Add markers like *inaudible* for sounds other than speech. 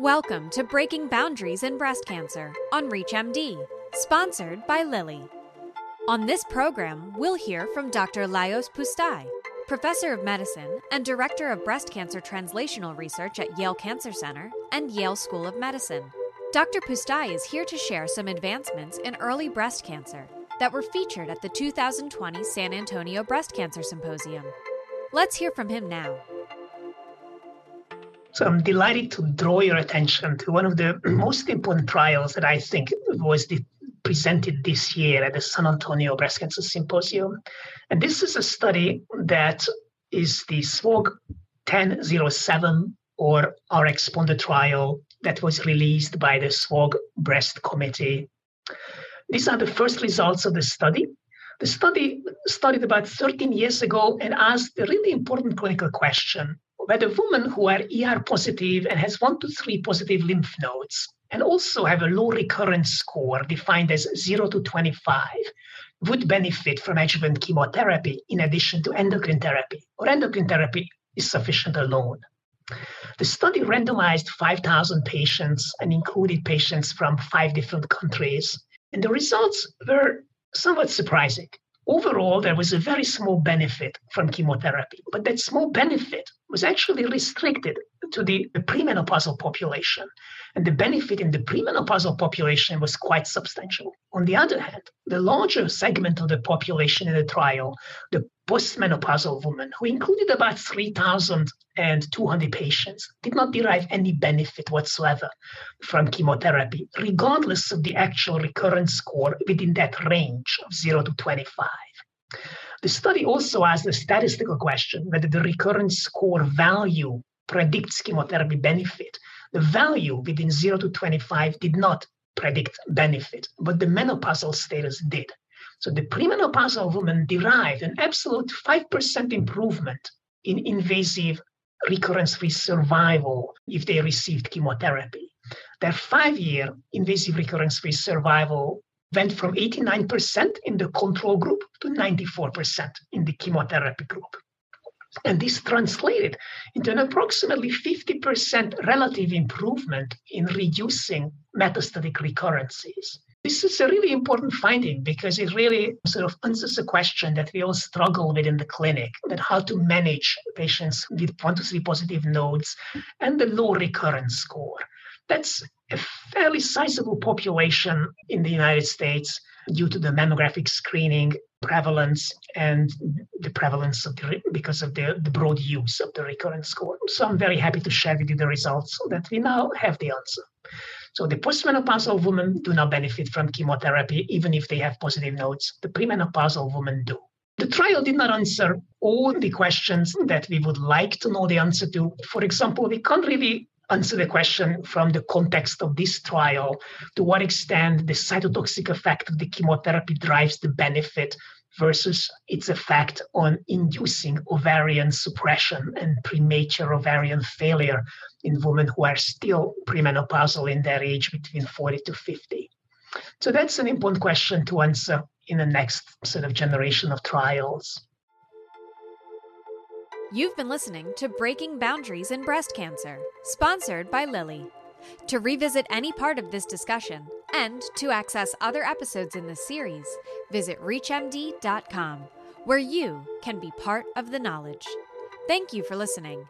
Welcome to Breaking Boundaries in Breast Cancer on ReachMD, sponsored by Lilly. On this program, we'll hear from Dr. Lajos Pusztai, professor of medicine and director of breast cancer translational research at Yale Cancer Center and Yale School of Medicine. Dr. Pusztai is here to share some advancements in early breast cancer that were featured at the 2020 San Antonio Breast Cancer Symposium. Let's hear from him now. So I'm delighted to draw your attention to one of the *clears throat* most important trials that I think was the, presented this year at the San Antonio Breast Cancer Symposium. And this is a study that is the SWOG 1007 or RxPONDER trial that was released by the SWOG Breast Committee. These are the first results of the study. The study started about 13 years ago and asked a really important clinical question whether women who are ER positive and has one to three positive lymph nodes and also have a low recurrence score defined as 0 to 25 would benefit from adjuvant chemotherapy in addition to endocrine therapy, or endocrine therapy is sufficient alone. The study randomized 5,000 patients and included patients from five different countries. And the results were somewhat surprising. Overall, there was a very small benefit from chemotherapy, but that small benefit was actually restricted to the, the premenopausal population. And the benefit in the premenopausal population was quite substantial. On the other hand, the larger segment of the population in the trial, the postmenopausal women, who included about 3,200 patients, did not derive any benefit whatsoever from chemotherapy, regardless of the actual recurrence score within that range of 0 to 25. The study also asked the statistical question whether the recurrence score value predicts chemotherapy benefit. The value within 0 to 25 did not predict benefit, but the menopausal status did. So the premenopausal woman derived an absolute 5% improvement in invasive recurrence-free survival if they received chemotherapy. Their five-year invasive recurrence-free survival went from 89% in the control group to 94% in the chemotherapy group. And this translated into an approximately 50% relative improvement in reducing metastatic recurrences. This is a really important finding because it really sort of answers a question that we all struggle with in the clinic that how to manage patients with one to three positive nodes and the low recurrence score. That's a fairly sizable population in the United States due to the mammographic screening prevalence and the prevalence of the because of the, the broad use of the recurrence score. So I'm very happy to share with you the results so that we now have the answer. So the postmenopausal women do not benefit from chemotherapy, even if they have positive nodes. The premenopausal women do. The trial did not answer all the questions that we would like to know the answer to. For example, we can't really answer the question from the context of this trial to what extent the cytotoxic effect of the chemotherapy drives the benefit versus its effect on inducing ovarian suppression and premature ovarian failure in women who are still premenopausal in their age between 40 to 50. So that's an important question to answer in the next sort of generation of trials. You've been listening to Breaking Boundaries in Breast Cancer, sponsored by Lilly. To revisit any part of this discussion and to access other episodes in this series, visit ReachMD.com, where you can be part of the knowledge. Thank you for listening.